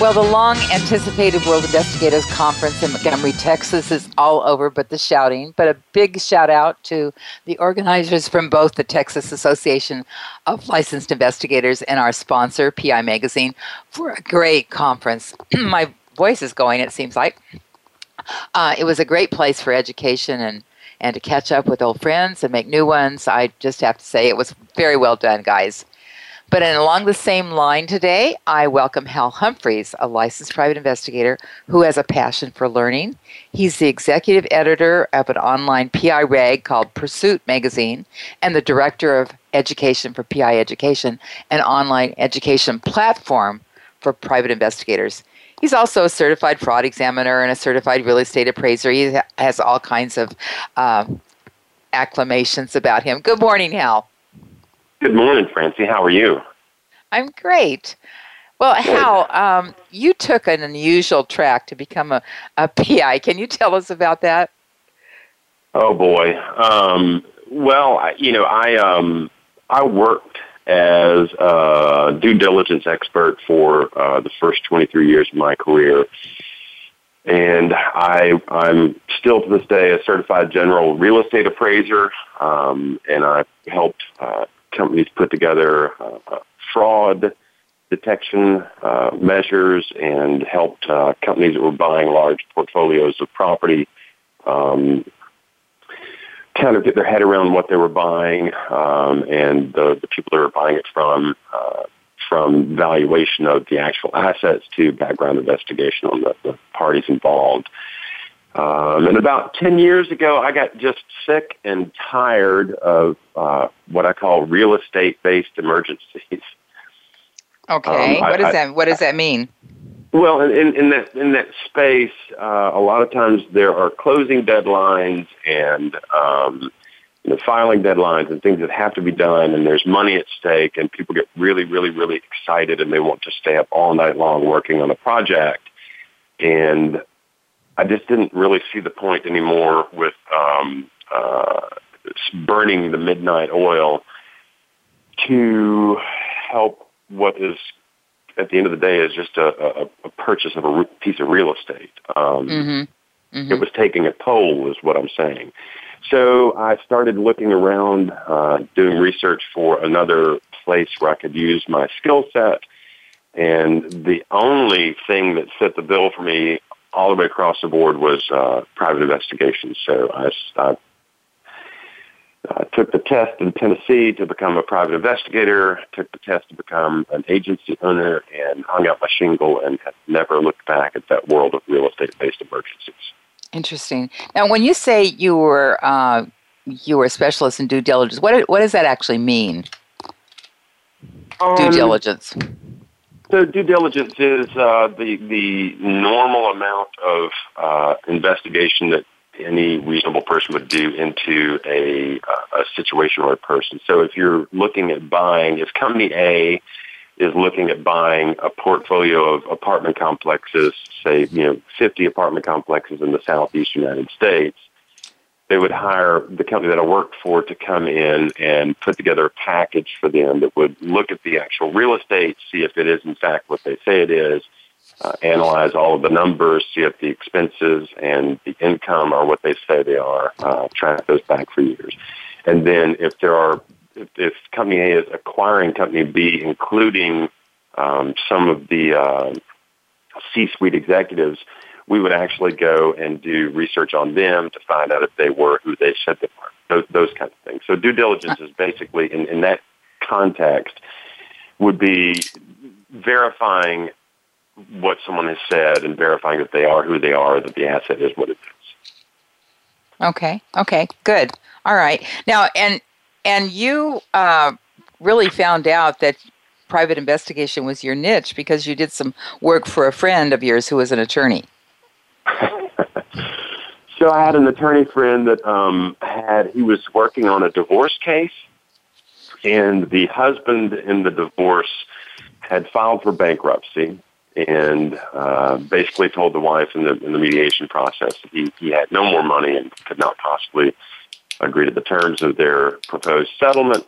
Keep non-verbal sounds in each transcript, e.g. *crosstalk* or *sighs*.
Well, the long anticipated World Investigators Conference in Montgomery, Texas is all over but the shouting. But a big shout out to the organizers from both the Texas Association of Licensed Investigators and our sponsor, PI Magazine, for a great conference. *clears throat* My voice is going, it seems like. Uh, it was a great place for education and, and to catch up with old friends and make new ones. I just have to say it was very well done, guys. But along the same line today, I welcome Hal Humphreys, a licensed private investigator who has a passion for learning. He's the executive editor of an online PI rag called Pursuit Magazine and the director of education for PI Education, an online education platform for private investigators. He's also a certified fraud examiner and a certified real estate appraiser. He has all kinds of uh, acclamations about him. Good morning, Hal. Good morning, Francie. How are you? I'm great. Well, Hal, um, you took an unusual track to become a, a *laughs* PI. Can you tell us about that? Oh boy. Um, well, I, you know, I um, I worked as a due diligence expert for uh, the first 23 years of my career, and I I'm still to this day a certified general real estate appraiser, um, and I helped uh, companies put together uh, fraud detection uh, measures and helped uh, companies that were buying large portfolios of property um, kind of get their head around what they were buying um, and the, the people they were buying it from, uh, from valuation of the actual assets to background investigation on the, the parties involved. Um, and about 10 years ago, I got just sick and tired of uh, what I call real estate based emergencies. *laughs* Okay. Um, what does that What does that mean? Well, in, in that in that space, uh, a lot of times there are closing deadlines and um, you know, filing deadlines and things that have to be done, and there's money at stake, and people get really, really, really excited, and they want to stay up all night long working on a project. And I just didn't really see the point anymore with um, uh, burning the midnight oil to help what is at the end of the day is just a, a, a purchase of a piece of real estate. Um, mm-hmm. Mm-hmm. It was taking a toll, is what I'm saying. So I started looking around, uh, doing research for another place where I could use my skill set. And the only thing that fit the bill for me all the way across the board was uh, private investigations. So I, I uh, took the test in Tennessee to become a private investigator, took the test to become an agency owner, and hung out my shingle and have never looked back at that world of real estate based emergencies. Interesting. Now, when you say you were uh, you were a specialist in due diligence, what what does that actually mean? Um, due diligence. So due diligence is uh, the the normal amount of uh, investigation that any reasonable person would do into a, uh, a situation or a person. So if you're looking at buying, if company A is looking at buying a portfolio of apartment complexes, say, you know, 50 apartment complexes in the southeast United States, they would hire the company that I worked for to come in and put together a package for them that would look at the actual real estate, see if it is in fact what they say it is, uh, analyze all of the numbers, see if the expenses and the income are what they say they are, uh, track those back for years. And then if there are, if, if company A is acquiring company B, including um, some of the uh, C-suite executives, we would actually go and do research on them to find out if they were who they said they were. Those, those kinds of things. So due diligence is basically, in, in that context, would be verifying what someone has said and verifying that they are who they are, that the asset is what it is. Okay. Okay. Good. All right. Now, and and you uh, really found out that private investigation was your niche because you did some work for a friend of yours who was an attorney. *laughs* so I had an attorney friend that um, had he was working on a divorce case, and the husband in the divorce had filed for bankruptcy and uh, basically told the wife in the in the mediation process that he, he had no more money and could not possibly agree to the terms of their proposed settlement.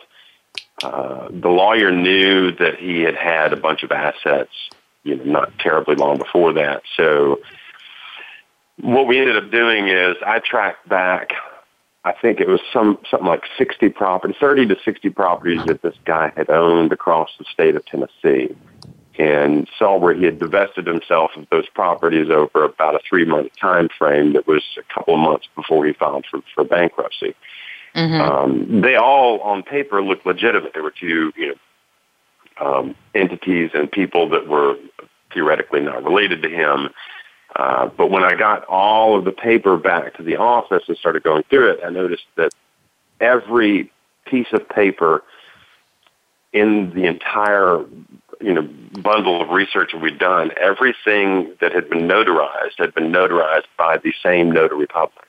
Uh, the lawyer knew that he had had a bunch of assets, you know, not terribly long before that. So what we ended up doing is I tracked back. I think it was some something like sixty properties, thirty to sixty properties that this guy had owned across the state of Tennessee and saw where he had divested himself of those properties over about a three month time frame that was a couple of months before he filed for, for bankruptcy. Mm-hmm. Um, they all on paper looked legitimate. There were two, you know, um, entities and people that were theoretically not related to him. Uh, but when I got all of the paper back to the office and started going through it, I noticed that every piece of paper in the entire you know bundle of research that we'd done, everything that had been notarized had been notarized by the same notary public.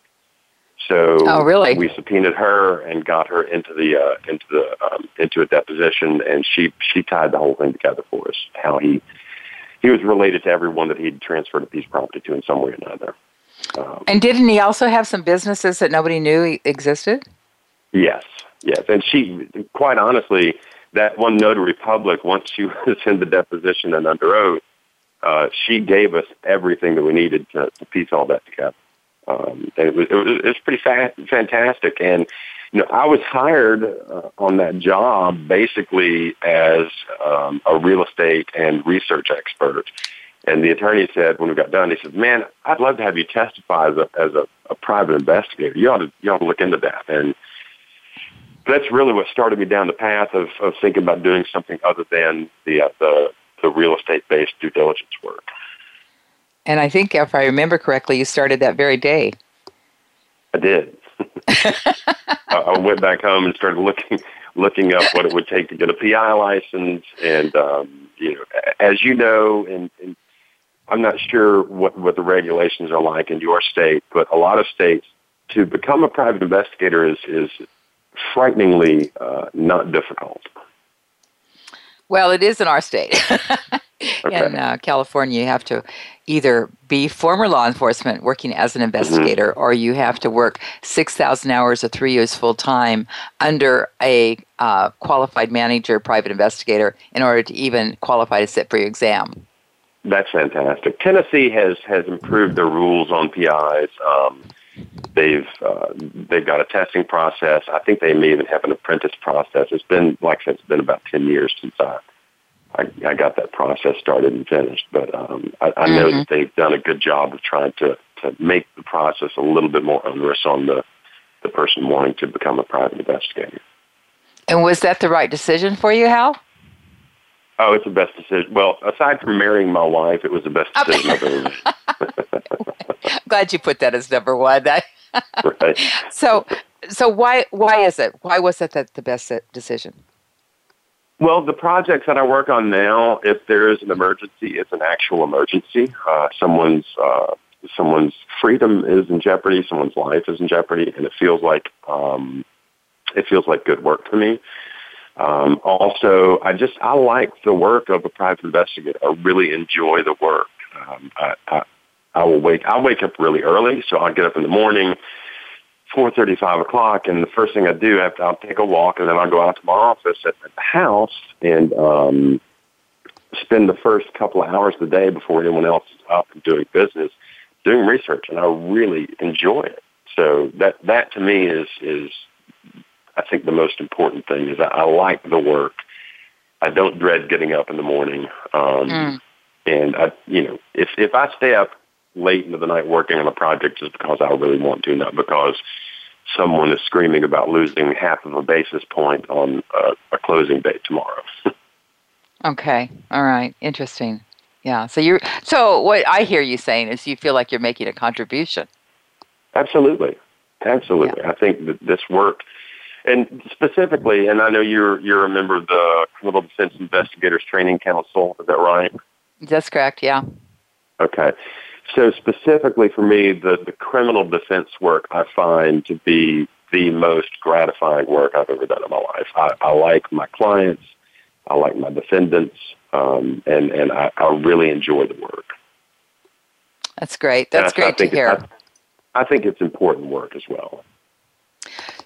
So oh, really? we subpoenaed her and got her into the uh, into the um, into a deposition, and she she tied the whole thing together for us. How he he was related to everyone that he'd transferred a piece of property to in some way or another. Um, and didn't he also have some businesses that nobody knew existed? Yes, yes, and she quite honestly that one notary public, once she *laughs* was in the deposition and under oath, uh, she gave us everything that we needed to, to piece all that together. Um, and it was, it was, it was pretty fa- fantastic. And, you know, I was hired uh, on that job basically as um, a real estate and research expert. And the attorney said when we got done, he said, "Man, I'd love to have you testify as a as a, a private investigator. You ought to you ought to look into that." And that's really what started me down the path of, of thinking about doing something other than the uh, the, the real estate based due diligence work. And I think, if I remember correctly, you started that very day. I did. *laughs* I went back home and started looking looking up what it would take to get a PI license, and um, you know, as you know, and, and I'm not sure what what the regulations are like in your state, but a lot of states to become a private investigator is is frighteningly uh, not difficult. Well, it is in our state. *laughs* okay. In uh, California, you have to either be former law enforcement working as an mm-hmm. investigator, mm-hmm. or you have to work 6,000 hours or three years full time under a uh, qualified manager, private investigator, in order to even qualify to sit for your exam. That's fantastic. Tennessee has, has improved their rules on PIs. Um, They've uh, they've got a testing process. I think they may even have an apprentice process. It's been like I said, it's been about ten years since I I, I got that process started and finished. But um, I, I know mm-hmm. that they've done a good job of trying to to make the process a little bit more onerous on the the person wanting to become a private investigator. And was that the right decision for you, Hal? Oh, it's the best decision. Well, aside from marrying my wife, it was the best decision I've ever made. *laughs* *laughs* Glad you put that as number one. *laughs* right. So, so why why is it? Why was it that the best decision? Well, the projects that I work on now, if there is an emergency, it's an actual emergency. Uh, someone's uh, someone's freedom is in jeopardy, someone's life is in jeopardy, and it feels like um, it feels like good work to me. Um, also, I just I like the work of a private investigator. I really enjoy the work. Um, I, I, I will wake I wake up really early, so I'll get up in the morning, four thirty, five o'clock, and the first thing I do after I'll take a walk, and then I'll go out to my office at, at the house, and um, spend the first couple of hours of the day before anyone else is up and doing business, doing research, and I really enjoy it. So that that to me is is I think the most important thing is I, I like the work. I don't dread getting up in the morning. Um, mm. And I, you know, if if I stay up late into the night working on a project just because I really want to, not because someone is screaming about losing half of a basis point on a, a closing date tomorrow. *laughs* okay. All right. Interesting. Yeah. So you're so what I hear you saying is you feel like you're making a contribution. Absolutely. Absolutely. Yeah. I think that this work and specifically, and I know you're you're a member of the Criminal Defense Investigators Training Council. Is that right? That's correct. Yeah. Okay. So specifically for me, the, the criminal defense work I find to be the most gratifying work I've ever done in my life. I, I like my clients, I like my defendants, um, and and I, I really enjoy the work. That's great. That's great to hear. I, I think it's important work as well.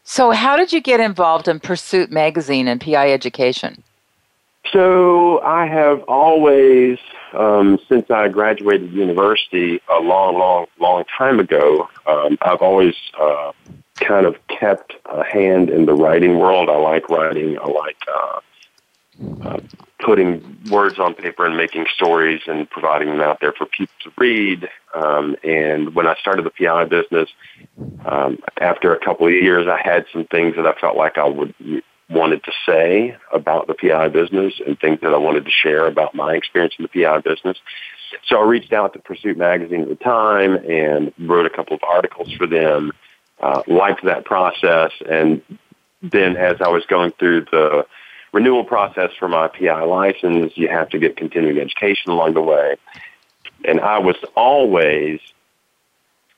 So, how did you get involved in Pursuit Magazine and PI education? So, I have always, um, since I graduated university a long, long, long time ago, um, I've always uh, kind of kept a hand in the writing world. I like writing. I like uh, uh, putting words on paper and making stories and providing them out there for people to read. Um, and when I started the PI business, um, after a couple of years, I had some things that I felt like I would wanted to say about the PI business and things that I wanted to share about my experience in the PI business. So I reached out to Pursuit Magazine at the time and wrote a couple of articles for them. Uh, liked that process, and then as I was going through the renewal process for my PI license. You have to get continuing education along the way. And I was always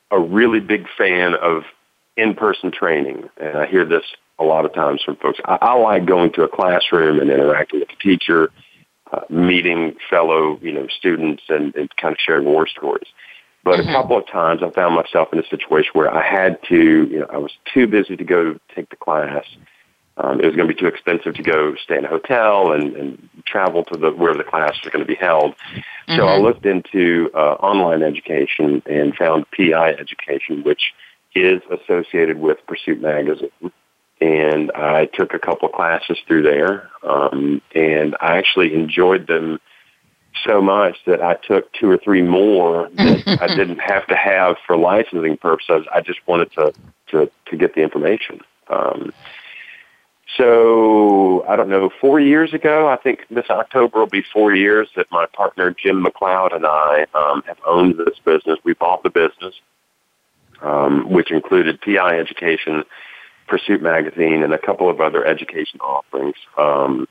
a really big fan of in-person training. And I hear this a lot of times from folks. I, I like going to a classroom and interacting with the teacher, uh, meeting fellow, you know, students and, and kind of sharing war stories. But mm-hmm. a couple of times I found myself in a situation where I had to, you know, I was too busy to go take the class um, it was going to be too expensive to go stay in a hotel and, and travel to the where the class was going to be held. Mm-hmm. So I mm-hmm. looked into uh, online education and found PI education, which is associated with Pursuit Magazine. And I took a couple of classes through there, um, and I actually enjoyed them so much that I took two or three more that I *laughs* didn't have to have for licensing purposes. I just wanted to to, to get the information. Um, so I don't know, four years ago, I think this October will be four years that my partner Jim McLeod and I um, have owned this business. We bought the business, um, which included PI education, Pursuit magazine, and a couple of other education offerings. Um,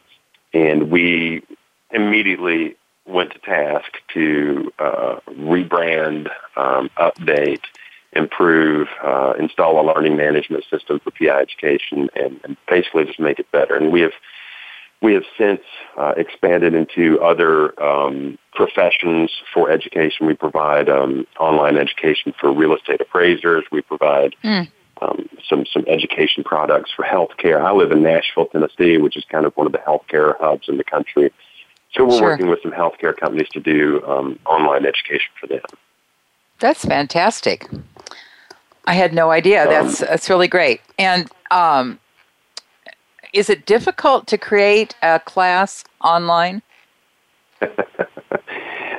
and we immediately went to task to uh, rebrand, um, update, improve, uh, install a learning management system for PI education, and, and basically just make it better. And we have we have since uh, expanded into other um, professions for education. We provide um, online education for real estate appraisers. We provide mm. Um, some some education products for healthcare. I live in Nashville, Tennessee, which is kind of one of the healthcare hubs in the country. So we're sure. working with some healthcare companies to do um, online education for them. That's fantastic. I had no idea. That's that's really great. And um, is it difficult to create a class online? *laughs*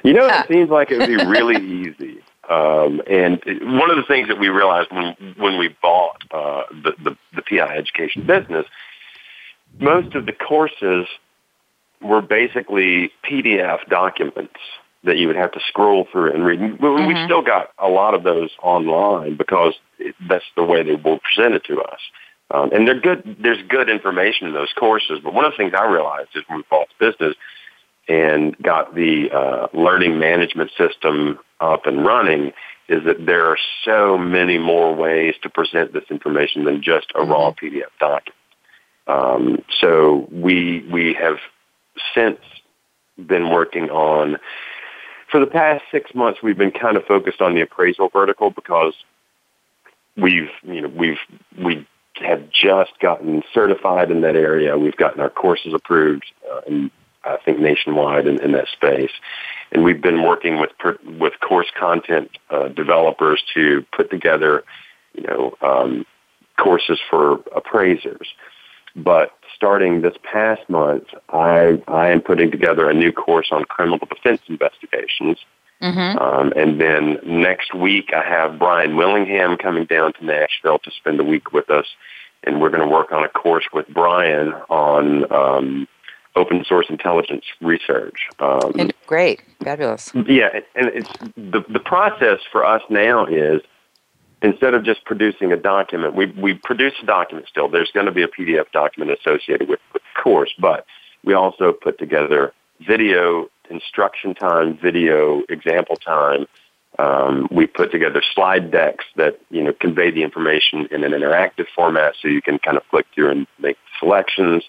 you know, it seems like it would be really *laughs* easy. Um, and one of the things that we realized when when we bought uh, the, the the PI education business, most of the courses were basically PDF documents that you would have to scroll through and read. Mm-hmm. We still got a lot of those online because it, that's the way they were presented to us. Um, and they're good. There's good information in those courses. But one of the things I realized is when we bought the business and got the uh, learning management system up and running, is that there are so many more ways to present this information than just a mm-hmm. raw PDF document. Um, so we we have since been working on for the past six months, we've been kind of focused on the appraisal vertical because we've, you know, we've, we have just gotten certified in that area. We've gotten our courses approved uh, and I think nationwide in, in that space. And we've been working with with course content uh, developers to put together, you know, um, courses for appraisers. But starting this past month, I I am putting together a new course on criminal defense investigations. Mm-hmm. Um, and then next week, I have Brian Willingham coming down to Nashville to spend a week with us, and we're going to work on a course with Brian on um, open source intelligence research. Um, Great, fabulous. Yeah, and it's the the process for us now is instead of just producing a document, we we produce a document still. There's going to be a PDF document associated with, with the course, but we also put together video instruction time, video example time. Um, we put together slide decks that you know convey the information in an interactive format, so you can kind of click through and make selections.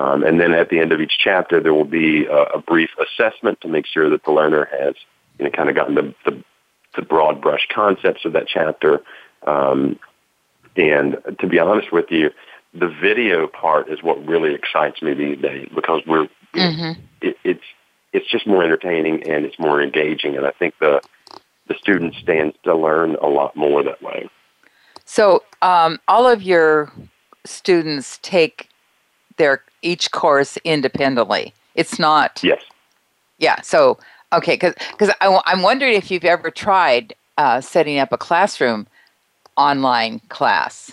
Um, and then at the end of each chapter, there will be a, a, brief assessment to make sure that the learner has, you know, kind of gotten the, the, the broad brush concepts of that chapter. Um, and to be honest with you, the video part is what really excites me these days because we're mm-hmm. it, it's it's just more entertaining and it's more engaging, and I think the the student stands to learn a lot more that way. So, um, all of your students take their each course independently. It's not. Yes. Yeah. So okay, because because I'm wondering if you've ever tried uh, setting up a classroom online class.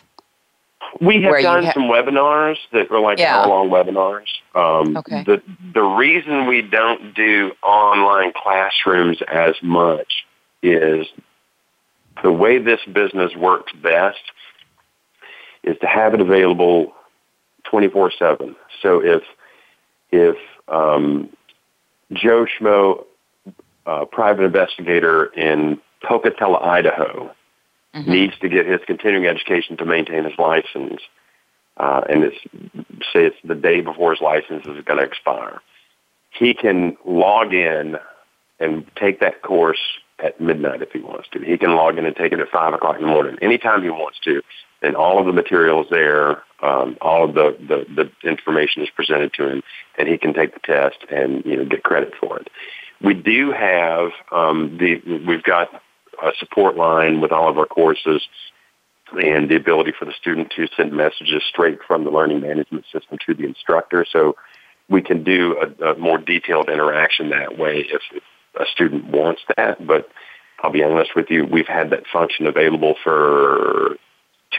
We have done ha- some webinars that were like yeah. hour-long webinars. Um, okay. The the reason we don't do online classrooms as much is the way this business works best is to have it available 24/7. So if if um, Joe Schmo, uh, private investigator in Pocatello, Idaho, mm-hmm. needs to get his continuing education to maintain his license, uh, and it's say it's the day before his license is going to expire, he can log in and take that course at midnight if he wants to. He can log in and take it at five o'clock in the morning, anytime he wants to, and all of the materials there. Um, all of the, the the information is presented to him, and he can take the test and you know get credit for it. We do have um, the we've got a support line with all of our courses and the ability for the student to send messages straight from the learning management system to the instructor. So we can do a, a more detailed interaction that way if, if a student wants that. But I'll be honest with you, we've had that function available for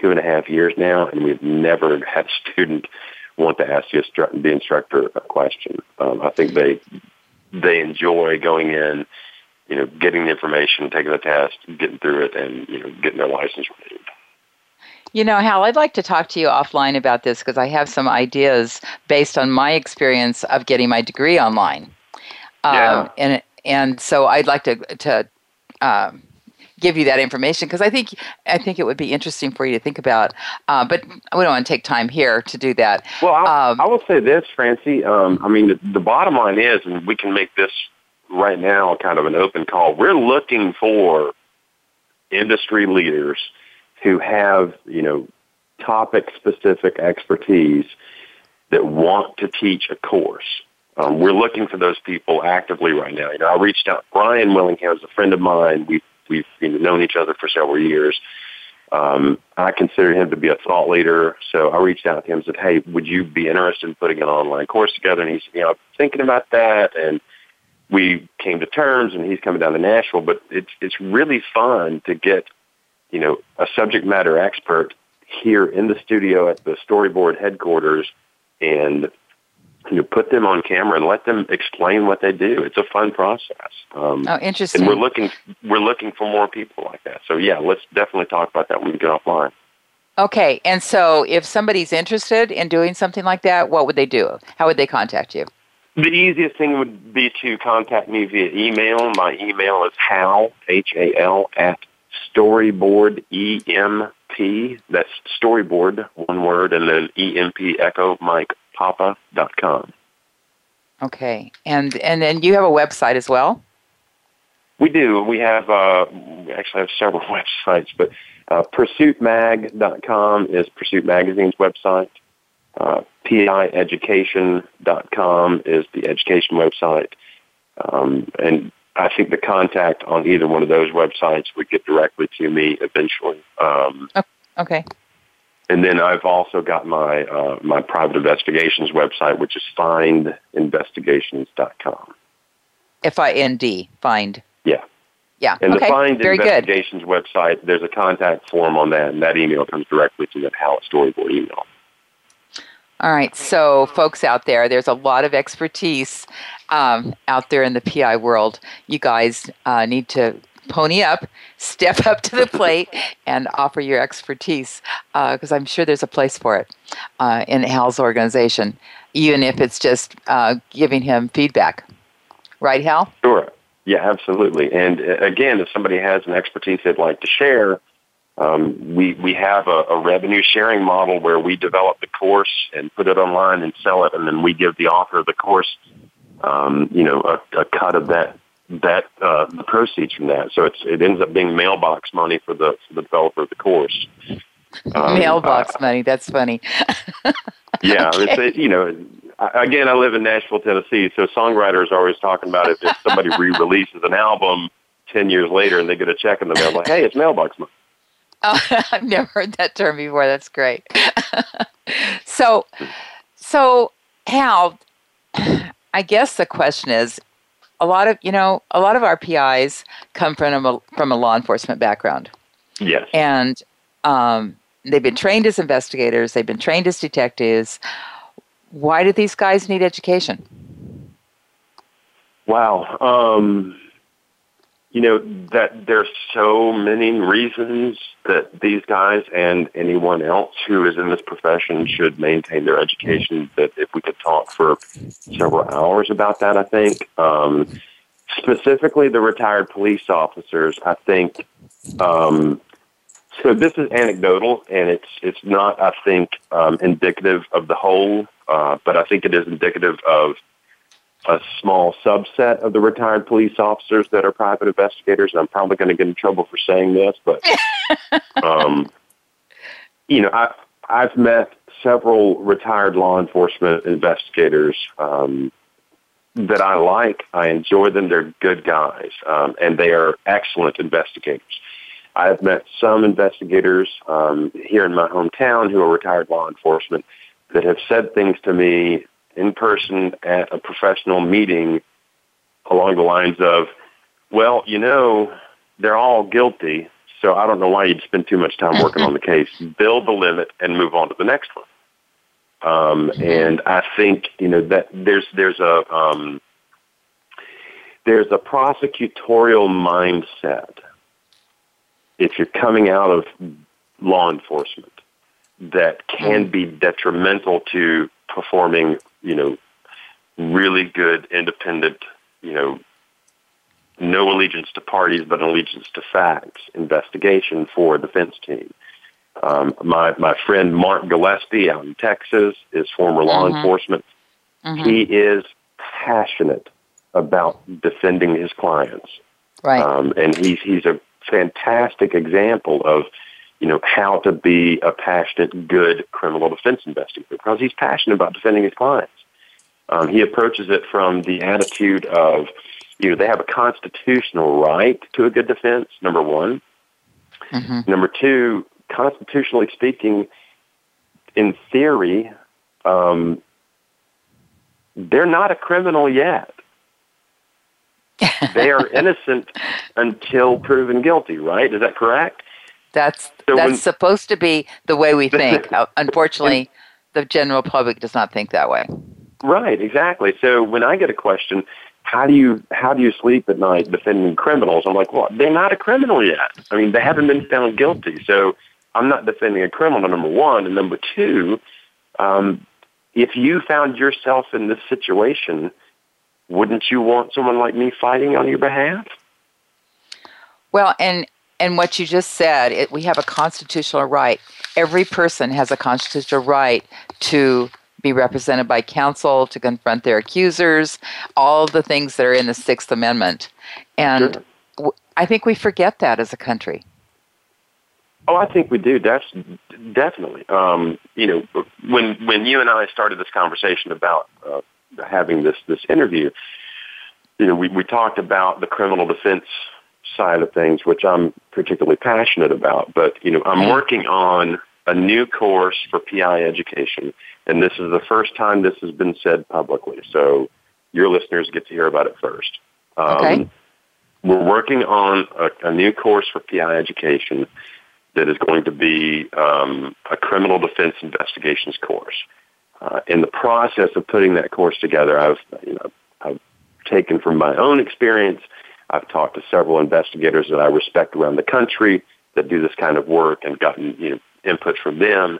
two and a half years now, and we've never had a student want to ask the, instructor a question. Um, I think they they enjoy going in, you know, getting the information, taking the test, getting through it, and you know, getting their license renewed. You know, Hal, I'd like to talk to you offline about this because I have some ideas based on my experience of getting my degree online. Yeah. Um, and and so I'd like to to um, give you that information because I think I think it would be interesting for you to think about. Uh, but we don't want to take time here to do that. Well, um, I will say this, Francie. Um, I mean, the, the bottom line is, and we can make this right now kind of an open call. We're looking for industry leaders who have you know topic specific expertise that want to teach a course. Um, we're looking for those people actively right now. You know, I reached out. Brian Willingham is a friend of mine. We we've known each other for several years. Um, I consider him to be a thought leader, so I reached out to him and said, "Hey, would you be interested in putting an online course together?" And he said, "You know, I'm thinking about that." And we came to terms, and he's coming down to Nashville. But it's it's really fun to get, you know, a subject matter expert here in the studio at the storyboard headquarters and you know, put them on camera and let them explain what they do. It's a fun process. Um, oh, interesting. And we're looking we're looking for more people like that. So yeah, let's definitely talk about that when we get offline. Okay, and so if somebody's interested in doing something like that, what would they do? How would they contact you? The easiest thing would be to contact me via email. My email is hal h a l at storyboard e m p. That's storyboard one word, and then e m p echo Mike papa.com. Okay, and and then you have a website as well. We do. We have uh, we actually have several *laughs* websites, but uh, pursuitmag.com is Pursuit Magazine's website. Uh, PIeducation.com is the education website. Um, and I think the contact on either one of those websites would get directly to me eventually. Um, okay. And then I've also got my uh, my private investigations website, which is findinvestigations.com. F I N D, find. Yeah. Yeah. And okay. the Find Very Investigations good. website, there's a contact form on that, and that email comes directly to the Hallett Storyboard email. All right. So, folks out there, there's a lot of expertise um, out there in the PI world. You guys uh, need to pony up, step up to the plate, and offer your expertise because uh, I'm sure there's a place for it uh, in Hal's organization, even if it's just uh, giving him feedback. Right, Hal? Sure. Yeah, absolutely. And uh, again, if somebody has an expertise they'd like to share, um, we we have a, a revenue sharing model where we develop the course and put it online and sell it, and then we give the author of the course, um, you know, a, a cut of that that uh, the proceeds from that. So it's it ends up being mailbox money for the for the developer of the course. Um, mailbox uh, money. That's funny. *laughs* yeah, okay. it's, you know, again, I live in Nashville, Tennessee, so songwriters are always talking about if, if somebody re-releases an album ten years later and they get a check in the mail, like, hey, it's mailbox money. *laughs* Oh, *laughs* I've never heard that term before. That's great. so, so Hal, *sighs* I guess the question is, a lot of you know, a lot of our PIs come from a from a law enforcement background. Yes, and um, they've been trained as investigators. They've been trained as detectives. Why do these guys need education? Wow. Um, you know that there's so many reasons that these guys and anyone else who is in this profession should maintain their education. That if we could talk for several hours about that, I think um, specifically the retired police officers. I think um, so. This is anecdotal, and it's it's not, I think, um, indicative of the whole, uh, but I think it is indicative of a small subset of the retired police officers that are private investigators. And I'm probably going to get in trouble for saying this, but *laughs* um, you know, I I've met several retired law enforcement investigators um, that I like. I enjoy them. They're good guys, um, and they are excellent investigators. I've met some investigators um, here in my hometown who are retired law enforcement that have said things to me in person at a professional meeting along the lines of, well, you know, they're all guilty, so I don't know why you'd spend too much time working on the *laughs* case. Build the limit and move on to the next one. Um, and I think you know that there's there's a um, there's a prosecutorial mindset if you're coming out of law enforcement that can be detrimental to performing you know, really good, independent, you know, no allegiance to parties but allegiance to facts investigation for a defense team. Um, my my friend Mark Gillespie out in Texas is former law mm-hmm. enforcement. Mm-hmm. He is passionate about defending his clients, right? Um, and he's he's a fantastic example of you know, how to be a passionate, good criminal defense investigator because he's passionate about defending his clients. Um, he approaches it from the attitude of, you know, they have a constitutional right to a good defense, number one. Mm-hmm. Number two, constitutionally speaking, in theory, um, they're not a criminal yet. *laughs* they are innocent until proven guilty, right? Is that correct? That's so that's when, supposed to be the way we think. Unfortunately, the general public does not think that way. Right, exactly. So when I get a question, how do you how do you sleep at night defending criminals? I'm like, well, they're not a criminal yet. I mean, they haven't been found guilty. So I'm not defending a criminal. Number one, and number two, um, if you found yourself in this situation, wouldn't you want someone like me fighting on your behalf? Well, and and what you just said, it, we have a constitutional right. Every person has a constitutional right to be represented by counsel, to confront their accusers, all the things that are in the Sixth Amendment. And sure. I think we forget that as a country. Oh, I think we do. That's definitely. Um, you know, when when you and I started this conversation about uh, having this this interview, you know, we we talked about the criminal defense side of things, which I'm particularly passionate about. But you know, I'm mm-hmm. working on a new course for PI education, and this is the first time this has been said publicly. So your listeners get to hear about it first. Um, okay. We're working on a, a new course for PI education that is going to be um, a criminal defense investigations course. Uh, in the process of putting that course together, I've you know I've taken from my own experience. I've talked to several investigators that I respect around the country that do this kind of work and gotten you know input from them.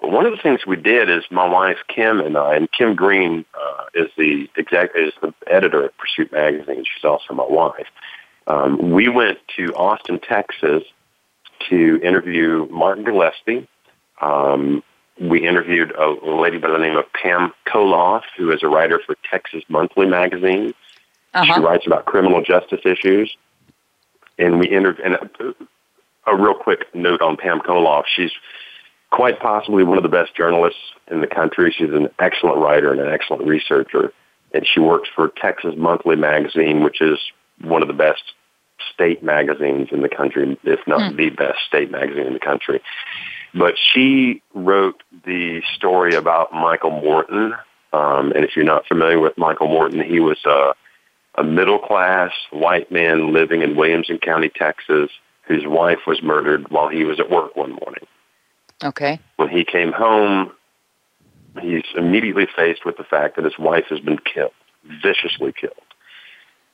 But one of the things we did is my wife Kim and I, and Kim Green uh, is the exec is the editor of Pursuit magazine. She's also my wife. Um, we went to Austin, Texas, to interview Martin Gillespie. Um, we interviewed a lady by the name of Pam Colloff, who is a writer for Texas Monthly magazine. Uh-huh. She writes about criminal justice issues. And we interviewed, and a, a real quick note on Pam Colloff. She's quite possibly one of the best journalists in the country. She's an excellent writer and an excellent researcher. And she works for Texas Monthly magazine, which is one of the best state magazines in the country, if not mm. the best state magazine in the country. But she wrote the story about Michael Morton. Um, and if you're not familiar with Michael Morton, he was a, a middle class white man living in Williamson County, Texas, whose wife was murdered while he was at work one morning. Okay. When he came home, he's immediately faced with the fact that his wife has been killed, viciously killed.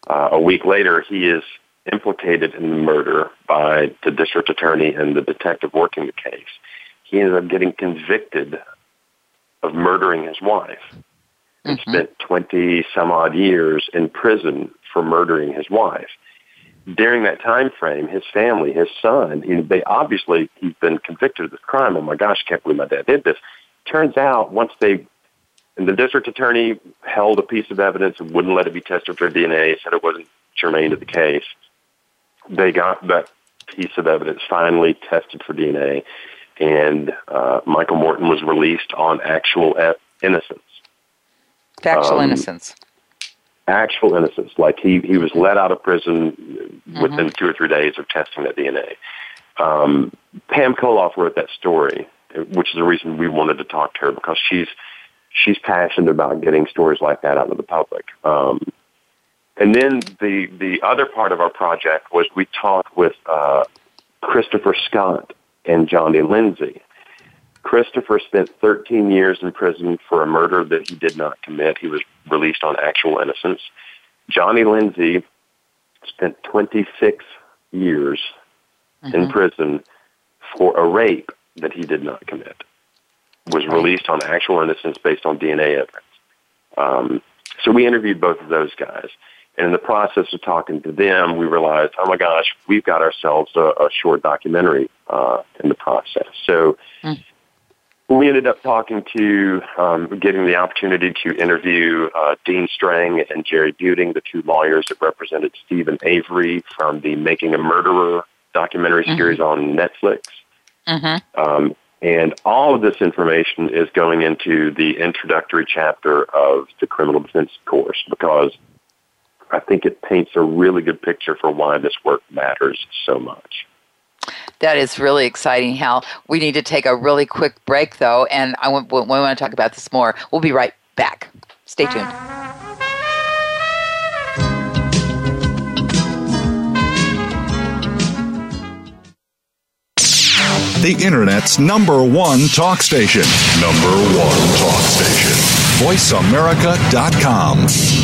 Uh, a week later, he is implicated in the murder by the district attorney and the detective working the case. He ends up getting convicted of murdering his wife and mm-hmm. spent 20 some odd years in prison for murdering his wife. During that time frame, his family, his son, he, they obviously he's been convicted of this crime. Oh my gosh, can't believe my dad did this. Turns out once they and the district attorney held a piece of evidence and wouldn't let it be tested for DNA, said it wasn't germane to the case they got that piece of evidence finally tested for DNA, and uh, Michael Morton was released on actual e- innocence. Actual um, innocence. Actual innocence. Like he, he was let out of prison mm-hmm. within two or three days of testing that DNA. Um, Pam Colloff wrote that story, which is the reason we wanted to talk to her because she's she's passionate about getting stories like that out to the public. Um, and then the the other part of our project was we talked with uh, Christopher Scott and Johnnie Lindsey. Christopher spent 13 years in prison for a murder that he did not commit. He was released on actual innocence. Johnnie Lindsey spent 26 years mm-hmm. in prison for a rape that he did not commit. Was released on actual innocence based on DNA evidence. Um, so we interviewed both of those guys. And in the process of talking to them, we realized, oh my gosh, we've got ourselves a, a short documentary uh, in the process. So mm. We ended up talking to, um, getting the opportunity to interview uh, Dean Strang and Jerry Buting, the two lawyers that represented Steven Avery from the Making a Murderer documentary mm-hmm. series on Netflix. Mm-hmm. Um, and all of this information is going into the introductory chapter of the criminal defense course because I think it paints a really good picture for why this work matters so much. That is really exciting, Hal. We need to take a really quick break, though, and I want, we want to talk about this more. We'll be right back. Stay tuned. The Internet's number one talk station. Number one talk station. VoiceAmerica.com.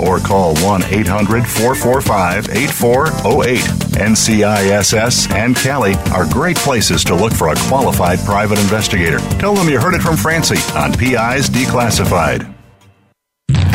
or call 1 800 445 8408. NCISS and Cali are great places to look for a qualified private investigator. Tell them you heard it from Francie on PIs Declassified.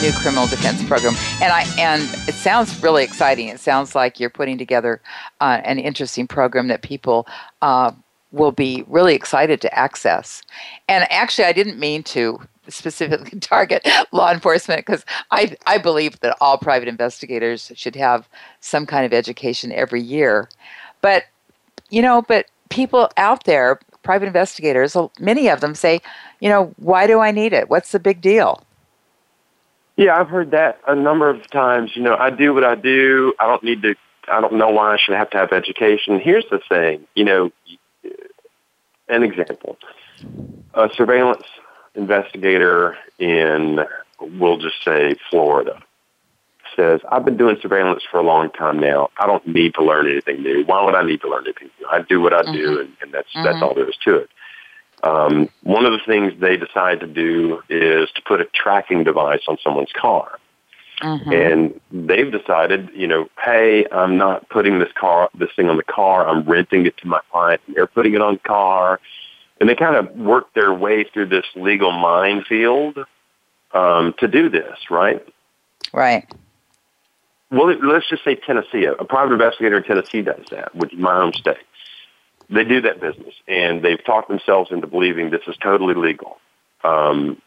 new criminal defense program, and I and it sounds really exciting. It sounds like you're putting together uh, an interesting program that people uh, will be really excited to access. And actually, I didn't mean to specifically *laughs* target law enforcement because I I believe that all private investigators should have some kind of education every year, but you know, but people out there, private investigators, many of them say, you know, why do I need it? What's the big deal? Yeah, I've heard that a number of times. You know, I do what I do. I don't need to. I don't know why I should have to have education. Here's the thing. You know, an example: a surveillance investigator in, we'll just say, Florida, says, "I've been doing surveillance for a long time now. I don't need to learn anything new. Why would I need to learn anything new? I do what I do, mm-hmm. and, and that's mm-hmm. that's all there is to it." Um, one of the things they decide to do is to put a tracking device on someone's car. Mm-hmm. And they've decided, you know, hey, I'm not putting this car, this thing on the car. I'm renting it to my client. And they're putting it on the car, and they kind of work their way through this legal minefield um, to do this, right? Right. Well, let's just say Tennessee. A private investigator in Tennessee does that, which is my home state they do that business, and they've talked themselves into believing this is totally legal. Um,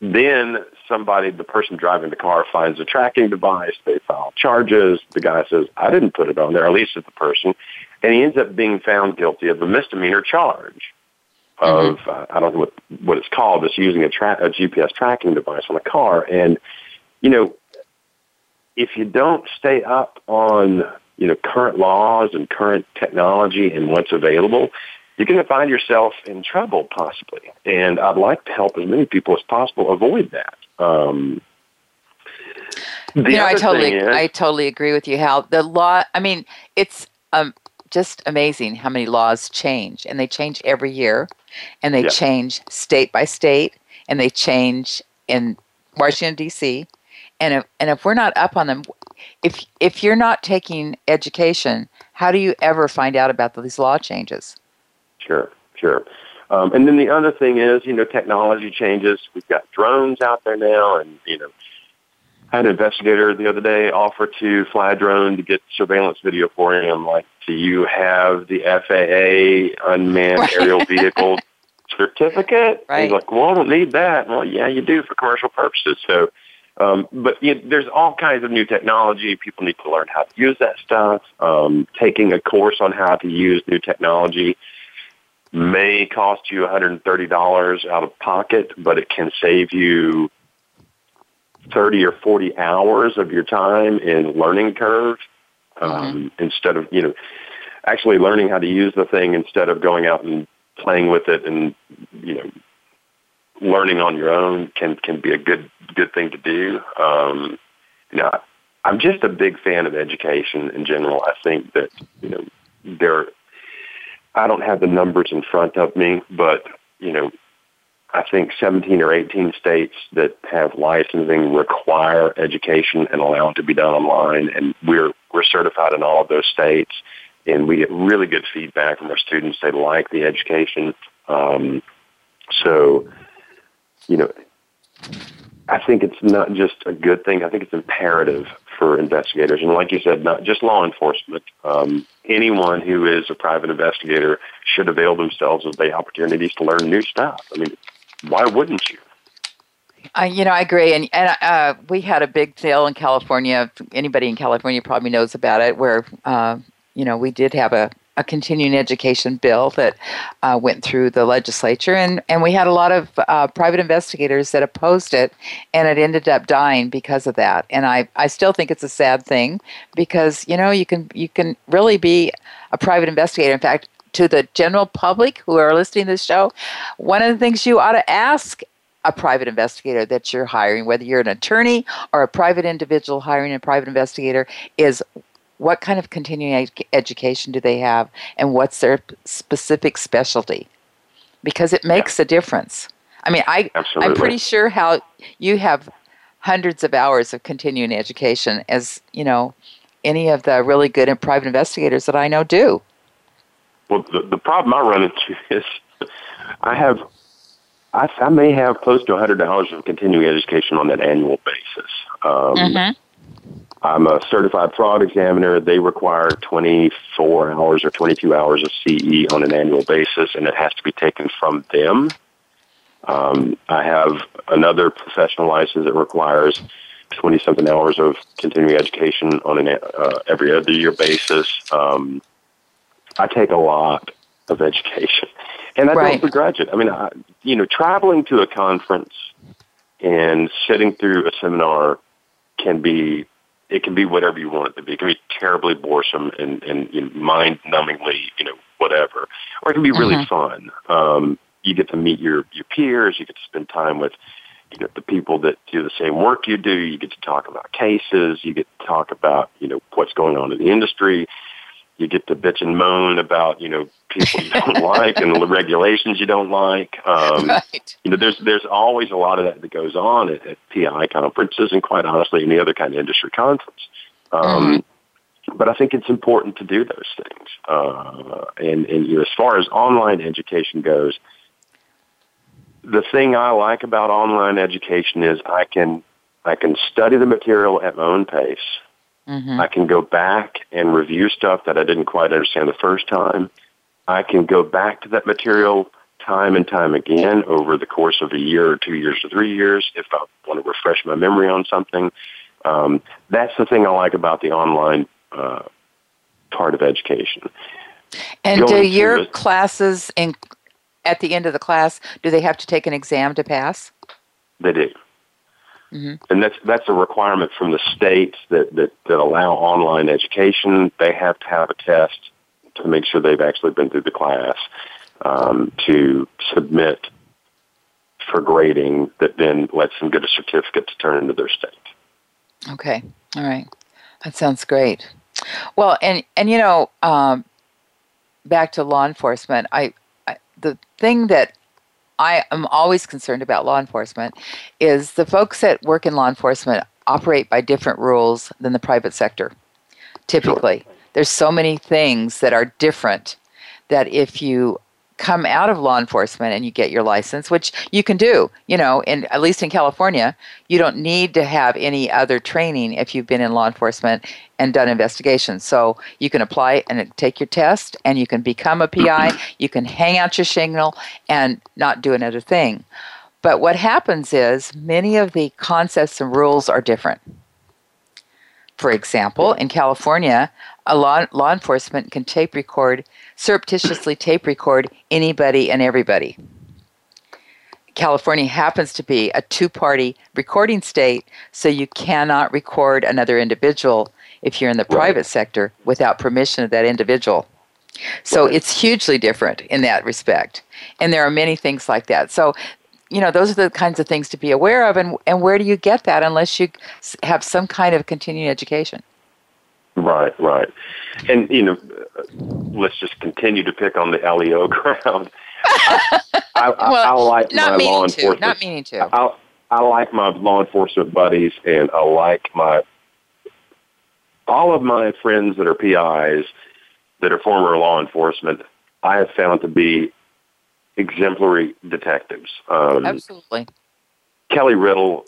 then somebody, the person driving the car, finds a tracking device. They file charges. The guy says, "I didn't put it on there." At least it's the person, and he ends up being found guilty of a misdemeanor charge of mm-hmm. uh, I don't know what what it's called. It's using a, tra- a GPS tracking device on a car, and you know, if you don't stay up on you know, current laws and current technology and what's available, you're going to find yourself in trouble possibly. And I'd like to help as many people as possible avoid that. Um, you know, I totally, is, I totally agree with you, Hal. The law, I mean, it's um, just amazing how many laws change, and they change every year, and they yeah. change state by state, and they change in Washington D.C. And if, and if we're not up on them, if if you're not taking education, how do you ever find out about these law changes? Sure, sure. Um, and then the other thing is, you know, technology changes. We've got drones out there now, and you know, I had an investigator the other day offer to fly a drone to get surveillance video for him. Like, do you have the FAA unmanned aerial vehicle *laughs* certificate? Right. He's like, well, I don't need that. Well, yeah, you do for commercial purposes. So um, but you know, there's all kinds of new technology. People need to learn how to use that stuff. Um, taking a course on how to use new technology may cost you $130 out of pocket, but it can save you 30 or 40 hours of your time in learning curve um, mm-hmm. instead of, you know, actually learning how to use the thing instead of going out and playing with it and, you know, learning on your own can can be a good good thing to do. Um, you know, I'm just a big fan of education in general. I think that you know there. I don't have the numbers in front of me, but you know, I think 17 or 18 states that have licensing require education and allow it to be done online, and we're we're certified in all of those states, and we get really good feedback from our students. They like the education, um, so you know, I think it's not just a good thing. I think it's imperative for investigators, and like you said, not just law enforcement. Um, anyone who is a private investigator should avail themselves of the opportunities to learn new stuff. I mean, why wouldn't you? Uh, you know, I agree, and and uh, we had a big sale in California. Anybody in California probably knows about it, where uh, you know we did have a, a continuing education bill that uh, went through the legislature, and and we had a lot of uh, private investigators that opposed it, and it ended up dying because of that. And I I still think it's a sad thing because you know you can you can really be a private investigator. In fact, to the general public who are listening to this show, one of the things you ought to ask a private investigator that you're hiring, whether you're an attorney or a private individual hiring a private investigator, is what kind of continuing ed- education do they have and what's their specific specialty? Because it makes yeah. a difference. I mean, I, Absolutely. I'm pretty sure how you have hundreds of hours of continuing education as, you know, any of the really good and private investigators that I know do. Well, the, the problem I run into *laughs* is I have, I, I may have close to $100 of continuing education on that annual basis. Um, mm-hmm. I'm a certified fraud examiner. They require 24 hours or 22 hours of CE on an annual basis, and it has to be taken from them. Um, I have another professional license that requires 20 something hours of continuing education on an uh, every other year basis. Um, I take a lot of education, and I right. don't begrudge it. I mean, I, you know, traveling to a conference and sitting through a seminar can be it can be whatever you want it to be. It can be terribly boresome and, and you know, mind-numbingly, you know, whatever, or it can be really mm-hmm. fun. Um, you get to meet your your peers. You get to spend time with you know the people that do the same work you do. You get to talk about cases. You get to talk about you know what's going on in the industry you get to bitch and moan about you know people you don't *laughs* like and the regulations you don't like. Um, right. You know, there's there's always a lot of that that goes on at, at PI conferences and quite honestly any other kind of industry conference. Um, mm-hmm. But I think it's important to do those things. Uh, and and you know, as far as online education goes, the thing I like about online education is I can I can study the material at my own pace. Mm-hmm. I can go back and review stuff that I didn't quite understand the first time. I can go back to that material time and time again over the course of a year or two years or three years if I want to refresh my memory on something. Um, that's the thing I like about the online uh, part of education. And Going do your classes, in, at the end of the class, do they have to take an exam to pass? They do. Mm-hmm. And that's that's a requirement from the states that, that, that allow online education. They have to have a test to make sure they've actually been through the class um, to submit for grading that then lets them get a certificate to turn into their state. Okay, all right, that sounds great. Well, and and you know, um, back to law enforcement, I, I the thing that I am always concerned about law enforcement is the folks that work in law enforcement operate by different rules than the private sector. Typically, there's so many things that are different that if you come out of law enforcement and you get your license, which you can do, you know, and at least in California, you don't need to have any other training if you've been in law enforcement and done investigations. So you can apply and take your test and you can become a PI, *clears throat* you can hang out your shingle and not do another thing. But what happens is many of the concepts and rules are different. For example, in California, a law, law enforcement can tape record, surreptitiously tape record anybody and everybody. California happens to be a two party recording state, so you cannot record another individual if you're in the private sector without permission of that individual. So it's hugely different in that respect. And there are many things like that. So, you know, those are the kinds of things to be aware of. And, and where do you get that unless you have some kind of continuing education? Right, right. And, you know, let's just continue to pick on the LEO ground. *laughs* I, I, well, I like not my law enforcement. To, not meaning to. I, I like my law enforcement buddies, and I like my all of my friends that are PIs that are former law enforcement. I have found to be exemplary detectives. Um, Absolutely. Kelly Riddle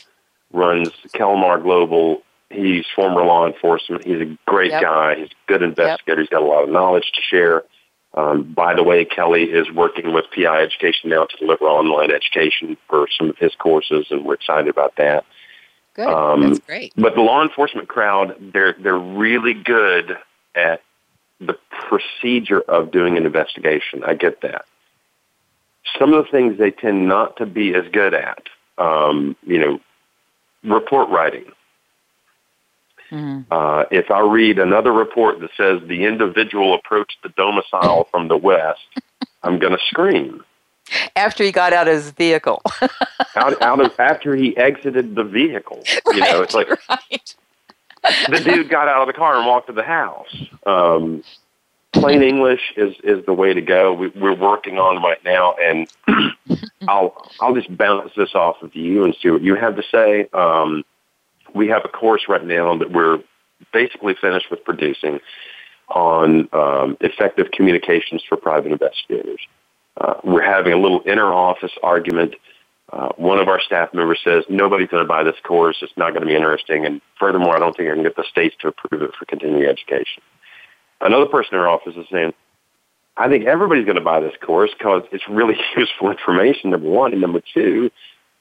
runs Kelmar Global. He's former law enforcement. He's a great yep. guy. He's a good investigator. Yep. He's got a lot of knowledge to share. Um, by the way, Kelly is working with PI Education now to deliver online education for some of his courses, and we're excited about that. Good, um, that's great. But the law enforcement crowd, they're they're really good at the procedure of doing an investigation. I get that. Some of the things they tend not to be as good at, um, you know, report writing. Mm-hmm. Uh, if I read another report that says the individual approached the domicile from the west, *laughs* I'm going to scream. After he got out of his vehicle. *laughs* out, out of after he exited the vehicle. Right, you know, it's like right. *laughs* the dude got out of the car and walked to the house. Um, plain English is is the way to go. We, we're working on right now, and *clears throat* I'll I'll just bounce this off of you and see what you have to say. Um, we have a course right now that we're basically finished with producing on um, effective communications for private investigators. Uh, we're having a little inter-office argument. Uh, one of our staff members says nobody's going to buy this course. It's not going to be interesting, and furthermore, I don't think I can get the states to approve it for continuing education. Another person in our office is saying, I think everybody's going to buy this course because it's really *laughs* useful information, number one. And number two,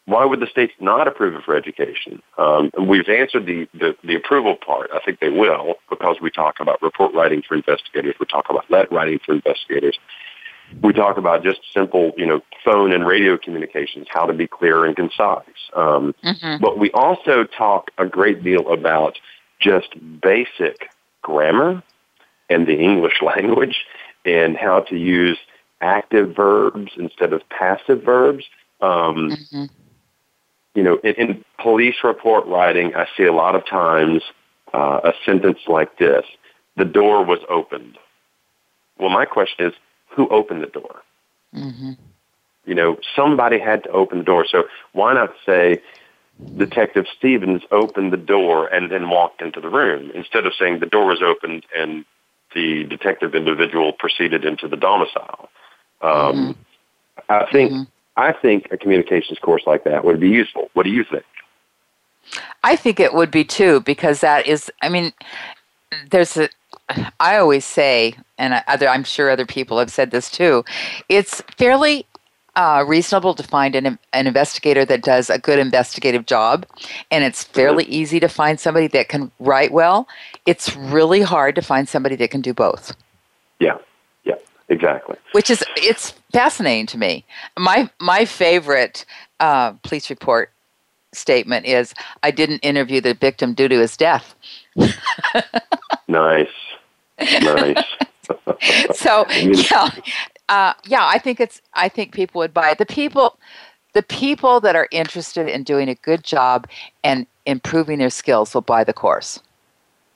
why would the states not approve it for education? Um, we've answered the, the, the, approval part. I think they will because we talk about report writing for investigators. We talk about let writing for investigators. We talk about just simple, you know, phone and radio communications, how to be clear and concise. Um, mm-hmm. But we also talk a great deal about just basic grammar and the English *laughs* language and how to use active verbs instead of passive verbs. Um, mm-hmm you know, in, in police report writing, I see a lot of times uh, a sentence like this: "The door was opened." Well, my question is, who opened the door? Mm-hmm. You know, somebody had to open the door. So why not say Detective Stevens opened the door and then walked into the room instead of saying the door was opened and the detective individual proceeded into the domicile? Um, mm-hmm. I think mm-hmm. I think a communications course like that would be useful. What do you think? I think it would be too, because that is, I mean, there's a, I always say, and other, I'm sure other people have said this too, it's fairly uh, reasonable to find an, an investigator that does a good investigative job, and it's fairly mm-hmm. easy to find somebody that can write well. It's really hard to find somebody that can do both. Yeah, exactly. Which is, it's fascinating to me. My my favorite uh, police report statement is, "I didn't interview the victim due to his death." *laughs* nice, nice. *laughs* so *laughs* yeah, uh, yeah. I think it's. I think people would buy it. The people, the people that are interested in doing a good job and improving their skills will buy the course.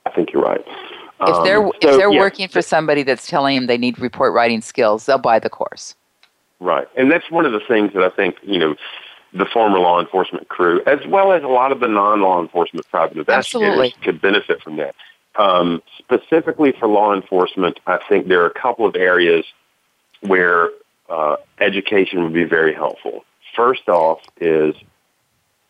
I think you're right. If they're um, so, if they're yeah. working for somebody that's telling them they need report writing skills, they'll buy the course. Right. And that's one of the things that I think, you know, the former law enforcement crew, as well as a lot of the non-law enforcement private investigators, Absolutely. could benefit from that. Um, specifically for law enforcement, I think there are a couple of areas where uh, education would be very helpful. First off is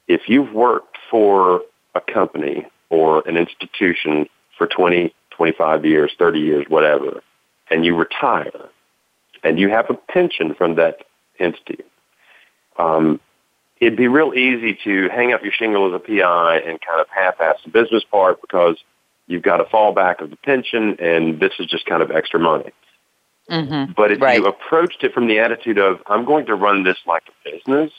if you've worked for a company or an institution for 20, 25 years, 30 years, whatever, and you retire, and you have a pension from that entity, um, it'd be real easy to hang up your shingle as a PI and kind of half-ass the business part because you've got a fallback of the pension and this is just kind of extra money. Mm-hmm. But if right. you approached it from the attitude of, I'm going to run this like a business,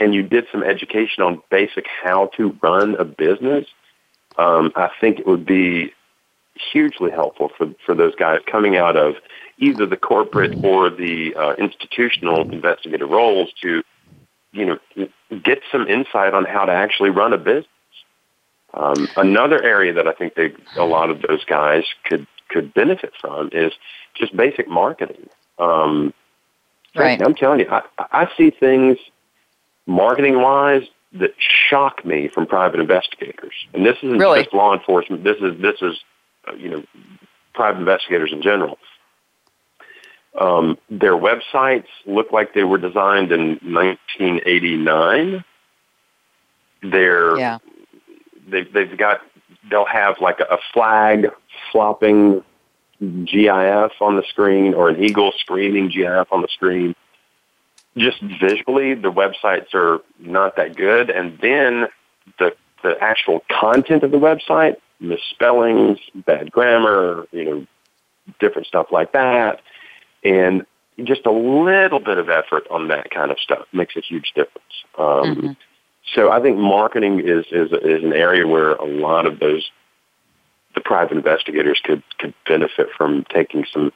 and you did some education on basic how to run a business, um, I think it would be hugely helpful for, for those guys coming out of either the corporate or the uh, institutional investigative roles to, you know, get some insight on how to actually run a business. Um, another area that I think they, a lot of those guys could could benefit from is just basic marketing. Um, Right. I'm telling you, I, I see things marketing wise that shock me from private investigators. And this isn't Really? just law enforcement. This is this is you know private investigators in general. Um, their websites look like they were designed in 1989. They're Yeah. they've they've got they'll have like a flag flopping GIF on the screen or an eagle screaming GIF on the screen. Just visually, the websites are not that good, and then the the actual content of the website, misspellings, bad grammar, you know, different stuff like that, and just a little bit of effort on that kind of stuff makes a huge difference. Um, Mhm. So I think marketing is, is is an area where a lot of those the private investigators could could benefit from taking some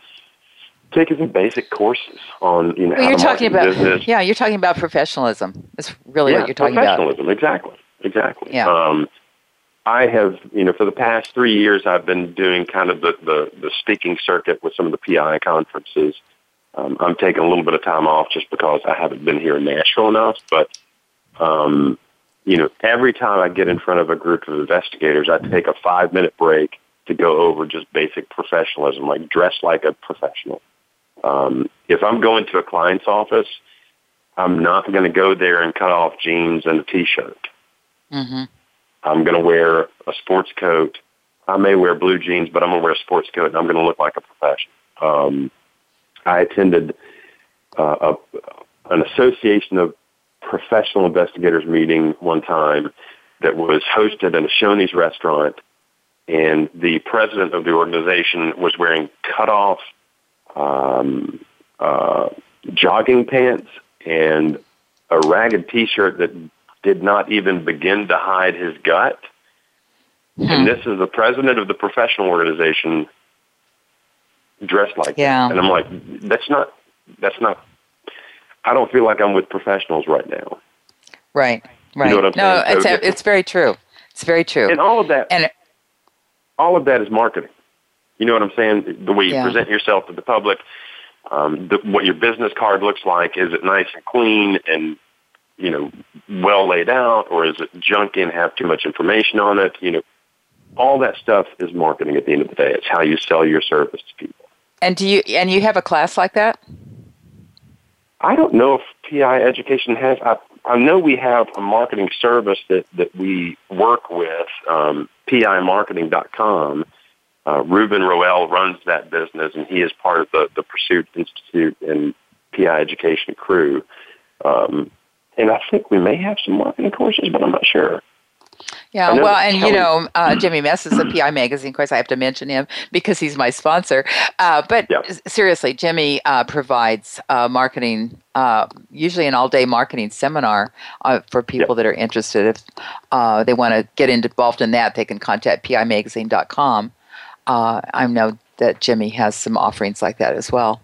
taking some basic courses on you know Well, how you're to talking about business. yeah, you're talking about professionalism. That's really yeah, what you're talking about. professionalism. Exactly, exactly. Yeah. Um, I have, you know, for the past three years, I've been doing kind of the, the, the speaking circuit with some of the PI conferences. Um, I'm taking a little bit of time off just because I haven't been here in Nashville enough. But, um, you know, every time I get in front of a group of investigators, I take a five minute break to go over just basic professionalism, like dress like a professional. Um, if I'm going to a client's office, I'm not going to go there and cut off jeans and a t-shirt. hmm I'm going to wear a sports coat. I may wear blue jeans, but I'm going to wear a sports coat, and I'm going to look like a professional. Um, I attended uh, a, an association of professional investigators meeting one time that was hosted in a Shoney's restaurant, and the president of the organization was wearing cut-off um, uh, jogging pants and a ragged T-shirt that did not even begin to hide his gut. And this is the president of the professional organization dressed like Yeah. that. And I'm like, that's not, that's not, I don't feel like I'm with professionals right now. Right. Right. You know what I'm no, saying? it's So- it's very true. It's very true. And all of that, And all of that is marketing. You know what I'm saying? The way you Yeah. present yourself to the public, um, the, what your business card looks like. Is it nice and clean and you know well laid out, or is it junky and have too much information on it? You know, all that stuff is marketing. At the end of the day, it's how you sell your service to people. and do you and you have a class like that? I don't know if PI education has. I, I know we have a marketing service that, that we work with, um, PImarketing.com. Uh, Ruben Roel runs that business, and he is part of the, the Pursuit Institute and PI education crew. Um, and I think we may have some marketing courses, but I'm not sure. Yeah, well, and you know, uh, Jimmy Mesis a PI magazine. Of course, I have to mention him because he's my sponsor. Uh, but Yeah. seriously, Jimmy uh, provides uh, marketing, uh, usually an all-day marketing seminar uh, for people that are interested. If uh, they want to get involved in that, they can contact pimagazine.com. Uh, I know that Jimmy has some offerings like that as well.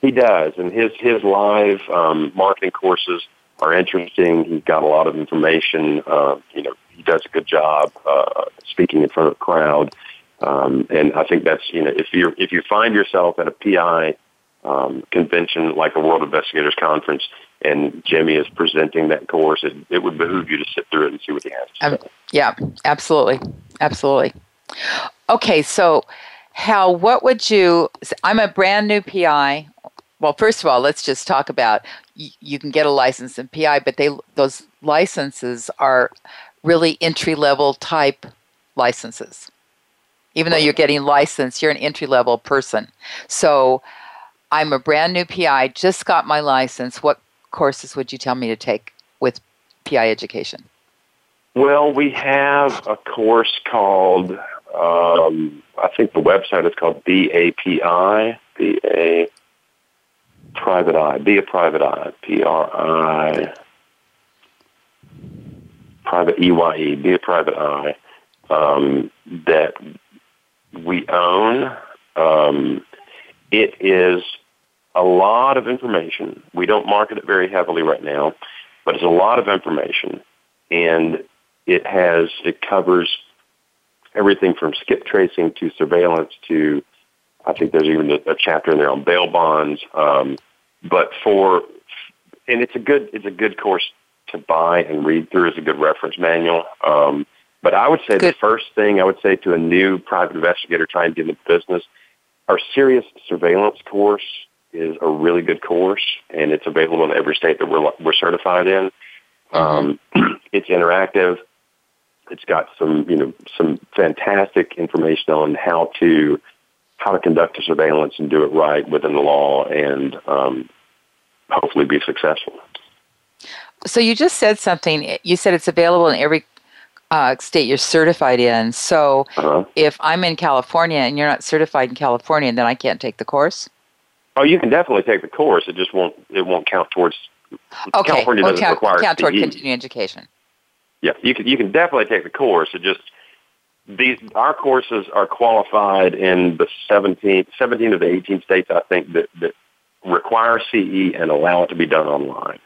He does, and his his live um, marketing courses are interesting. He's got a lot of information. Uh, you know, he does a good job uh, speaking in front of a crowd, um, and I think that's you know if you if you find yourself at a PI um, convention like a World Investigators Conference, and Jimmy is presenting that course, it, it would behoove you to sit through it and see what he has to Um, yeah, absolutely, absolutely. Okay, so Hal, what would you? I'm a brand new PI. Well, first of all, let's just talk about you, you can get a license in PI, but they those licenses are really entry level type licenses. Even though you're getting licensed, you're an entry level person. So, I'm a brand new PI, just got my license. What courses would you tell me to take with PI education? Well, we have a course called, um, I think the website is called BAPI, BA Private Eye, Be a Private Eye, P-R-I, Private E-Y-E, Be a Private Eye, um, that we own. Um, it is a lot of information. We don't market it very heavily right now, but it's a lot of information. And it has it covers everything from skip tracing to surveillance to I think there's even a, a chapter in there on bail bonds. Um, but for and it's a good it's a good course to buy and read through as a good reference manual. Um, but I would say good. the first thing I would say to a new private investigator trying to get into business, our serious surveillance course is a really good course, and it's available in every state that we're we're certified in. Um, *clears throat* it's interactive. It's got some you know some fantastic information on how to how to conduct a surveillance and do it right within the law, and um, hopefully be successful. So you just said something. You said it's available in every uh, state you're certified in. So uh-huh. if I'm in California and you're not certified in California, then I can't take the course. Oh, you can definitely take the course. It just won't. It won't count towards. Okay. California doesn't count, require count toward continuing education. Yeah, you can. You can definitely take the course. It just these our courses are qualified in the 17, 17 of the 18 states I think that, that require CE and allow it to be done online.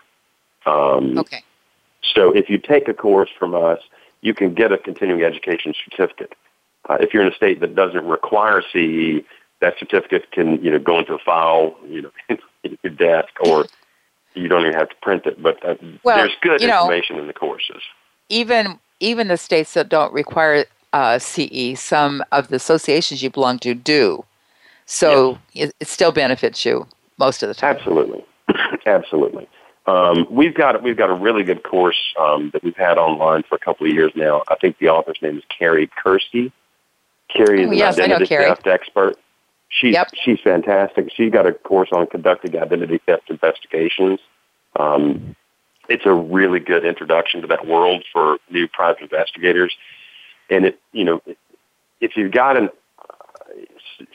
Um, okay. So if you take a course from us, you can get a continuing education certificate. Uh, if you're in a state that doesn't require CE, that certificate can you know go into a file you know *laughs* in your desk, or you don't even have to print it. But uh, well, there's good information know, in the courses. Even even the states that don't require uh, CE, some of the associations you belong to do. So it, it still benefits you most of the time. Absolutely, *coughs* absolutely. Um, we've got we've got a really good course um, that we've had online for a couple of years now. I think the author's name is Carrie Kerskie. Carrie is oh, yes, an identity theft expert. She's yep. she's fantastic. She's got a course on conducting identity theft investigations. Um, it's a really good introduction to that world for new private investigators. And it, you know, if you've got an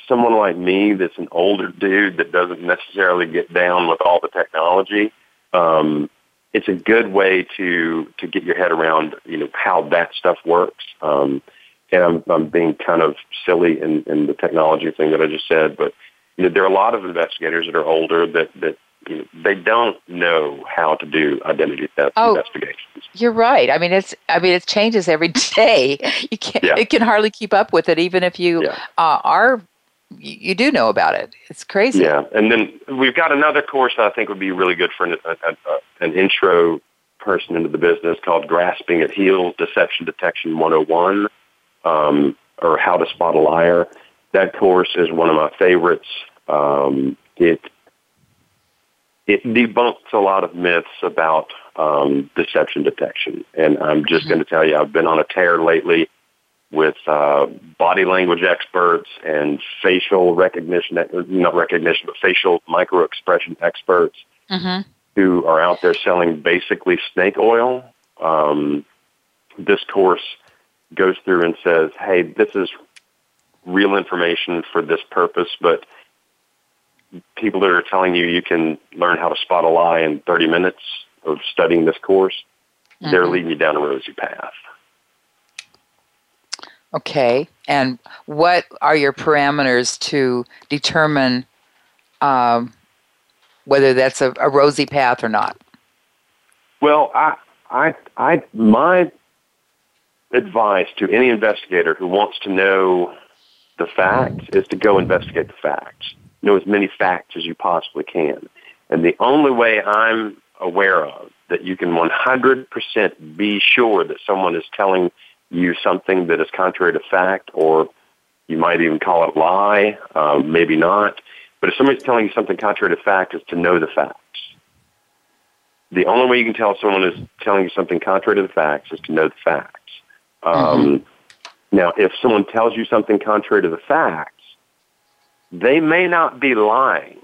someone like me that's an older dude that doesn't necessarily get down with all the technology, um, it's a good way to to get your head around you know how that stuff works. Um, and I'm, I'm being kind of silly in, in the technology thing that I just said, but you know there are a lot of investigators that are older that that you know, they don't know how to do identity theft oh, investigations. You're right. I mean, it's I mean it changes every *laughs* day. You can't yeah. it can hardly keep up with it, even if you yeah. uh, are you do know about it. It's crazy. Yeah, and then we've got another course that I think would be really good for an, a, a, an intro person into the business called Grasping at Heels Deception Detection 101, um, or How to Spot a Liar. That course is one of my favorites. Um, it it debunks a lot of myths about um, deception detection, and I'm just mm-hmm. going to tell you, I've been on a tear lately with uh, body language experts and facial recognition, not recognition, but facial micro expression experts mm-hmm. who are out there selling basically snake oil. Um, this course goes through and says, hey, this is real information for this purpose, but people that are telling you you can learn how to spot a lie in 30 minutes of studying this course, mm-hmm. they're leading you down a rosy path. Okay. And what are your parameters to determine um, whether that's a, a, rosy path or not? Well, I, I, I, my advice to any investigator who wants to know the facts is to go investigate the facts. Know as many facts as you possibly can. And the only way I'm aware of that you can 100% be sure that someone is telling you something that is contrary to fact, or you might even call it lie, um, maybe not. But if somebody's telling you something contrary to fact, is to know the facts. The only way you can tell someone is telling you something contrary to the facts is to know the facts. Um, mm-hmm. Now, if someone tells you something contrary to the facts, they may not be lying.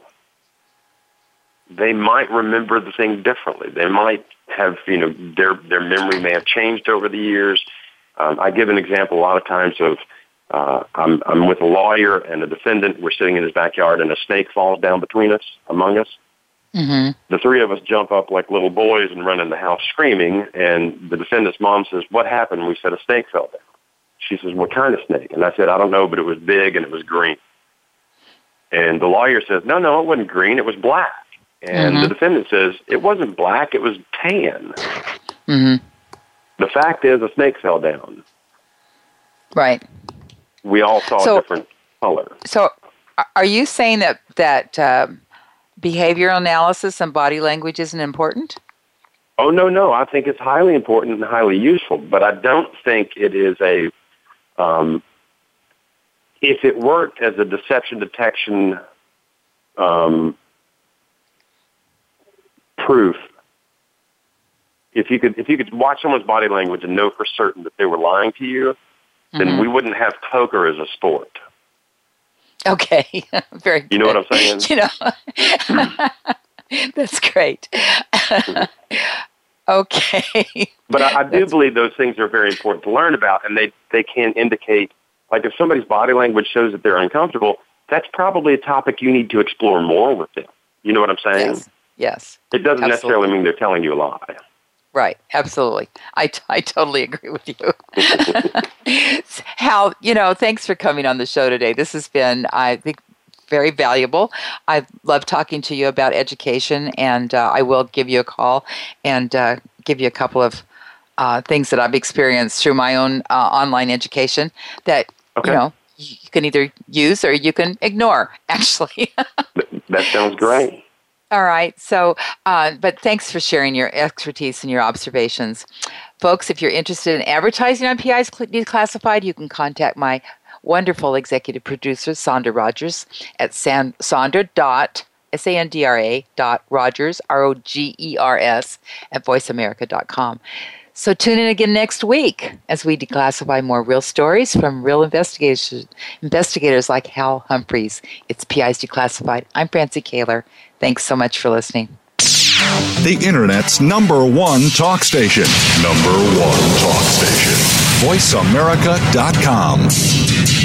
They might remember the thing differently. They might have, you know, their their memory may have changed over the years. Um, I give an example a lot of times of uh, I'm, I'm with a lawyer and a defendant. We're sitting in his backyard, and a snake falls down between us, among us. Mm-hmm. The three of us jump up like little boys and run in the house screaming. And the defendant's mom says, "What happened?" We said, "A snake fell down." She says, "What kind of snake?" And I said, "I don't know, but it was big and it was green." And the lawyer says, "No, no, it wasn't green. It was black." And mm-hmm. the defendant says, "It wasn't black. It was tan." Mm-hmm. The fact is, a snake fell down. Right. We all saw so, a different color. So, are you saying that that uh, behavioral analysis and body language isn't important? Oh no, no. I think it's highly important and highly useful, but I don't think it is a. Um, if it worked as a deception detection um, proof, if you could if you could watch someone's body language and know for certain that they were lying to you, mm-hmm. then we wouldn't have poker as a sport. Okay, *laughs* very. You know what I'm saying? You know, *laughs* that's great. *laughs* okay. But I, I do that's... believe those things are very important to learn about, and they they can indicate, like if somebody's body language shows that they're uncomfortable, that's probably a topic you need to explore more with them. You know what I'm saying? Yes. Yes. It doesn't Absolutely. necessarily mean they're telling you a lie. Right, absolutely. I, t- I totally agree with you. *laughs* Hal, you know, thanks for coming on the show today. This has been, I think, very valuable. I love talking to you about education, and uh, I will give you a call and uh, give you a couple of uh, things that I've experienced through my own uh, online education that, okay. you know, you can either use or you can ignore, *laughs* actually. that sounds great. All right. So, uh, but thanks for sharing your expertise and your observations. Folks, if you're interested in advertising on PI's Declassified, you can contact my wonderful executive producer, Sandra Rogers, at san- Sandra dot S-A-N-D-R-A dot Rogers, R-O-G-E-R-S, at voiceamerica.com. So tune in again next week as we declassify more real stories from real investigators, investigators like Hal Humphreys. It's PI's Declassified. I'm Francie Koehler. Thanks so much for listening. The Internet's number one talk station. Number one talk station. VoiceAmerica.com.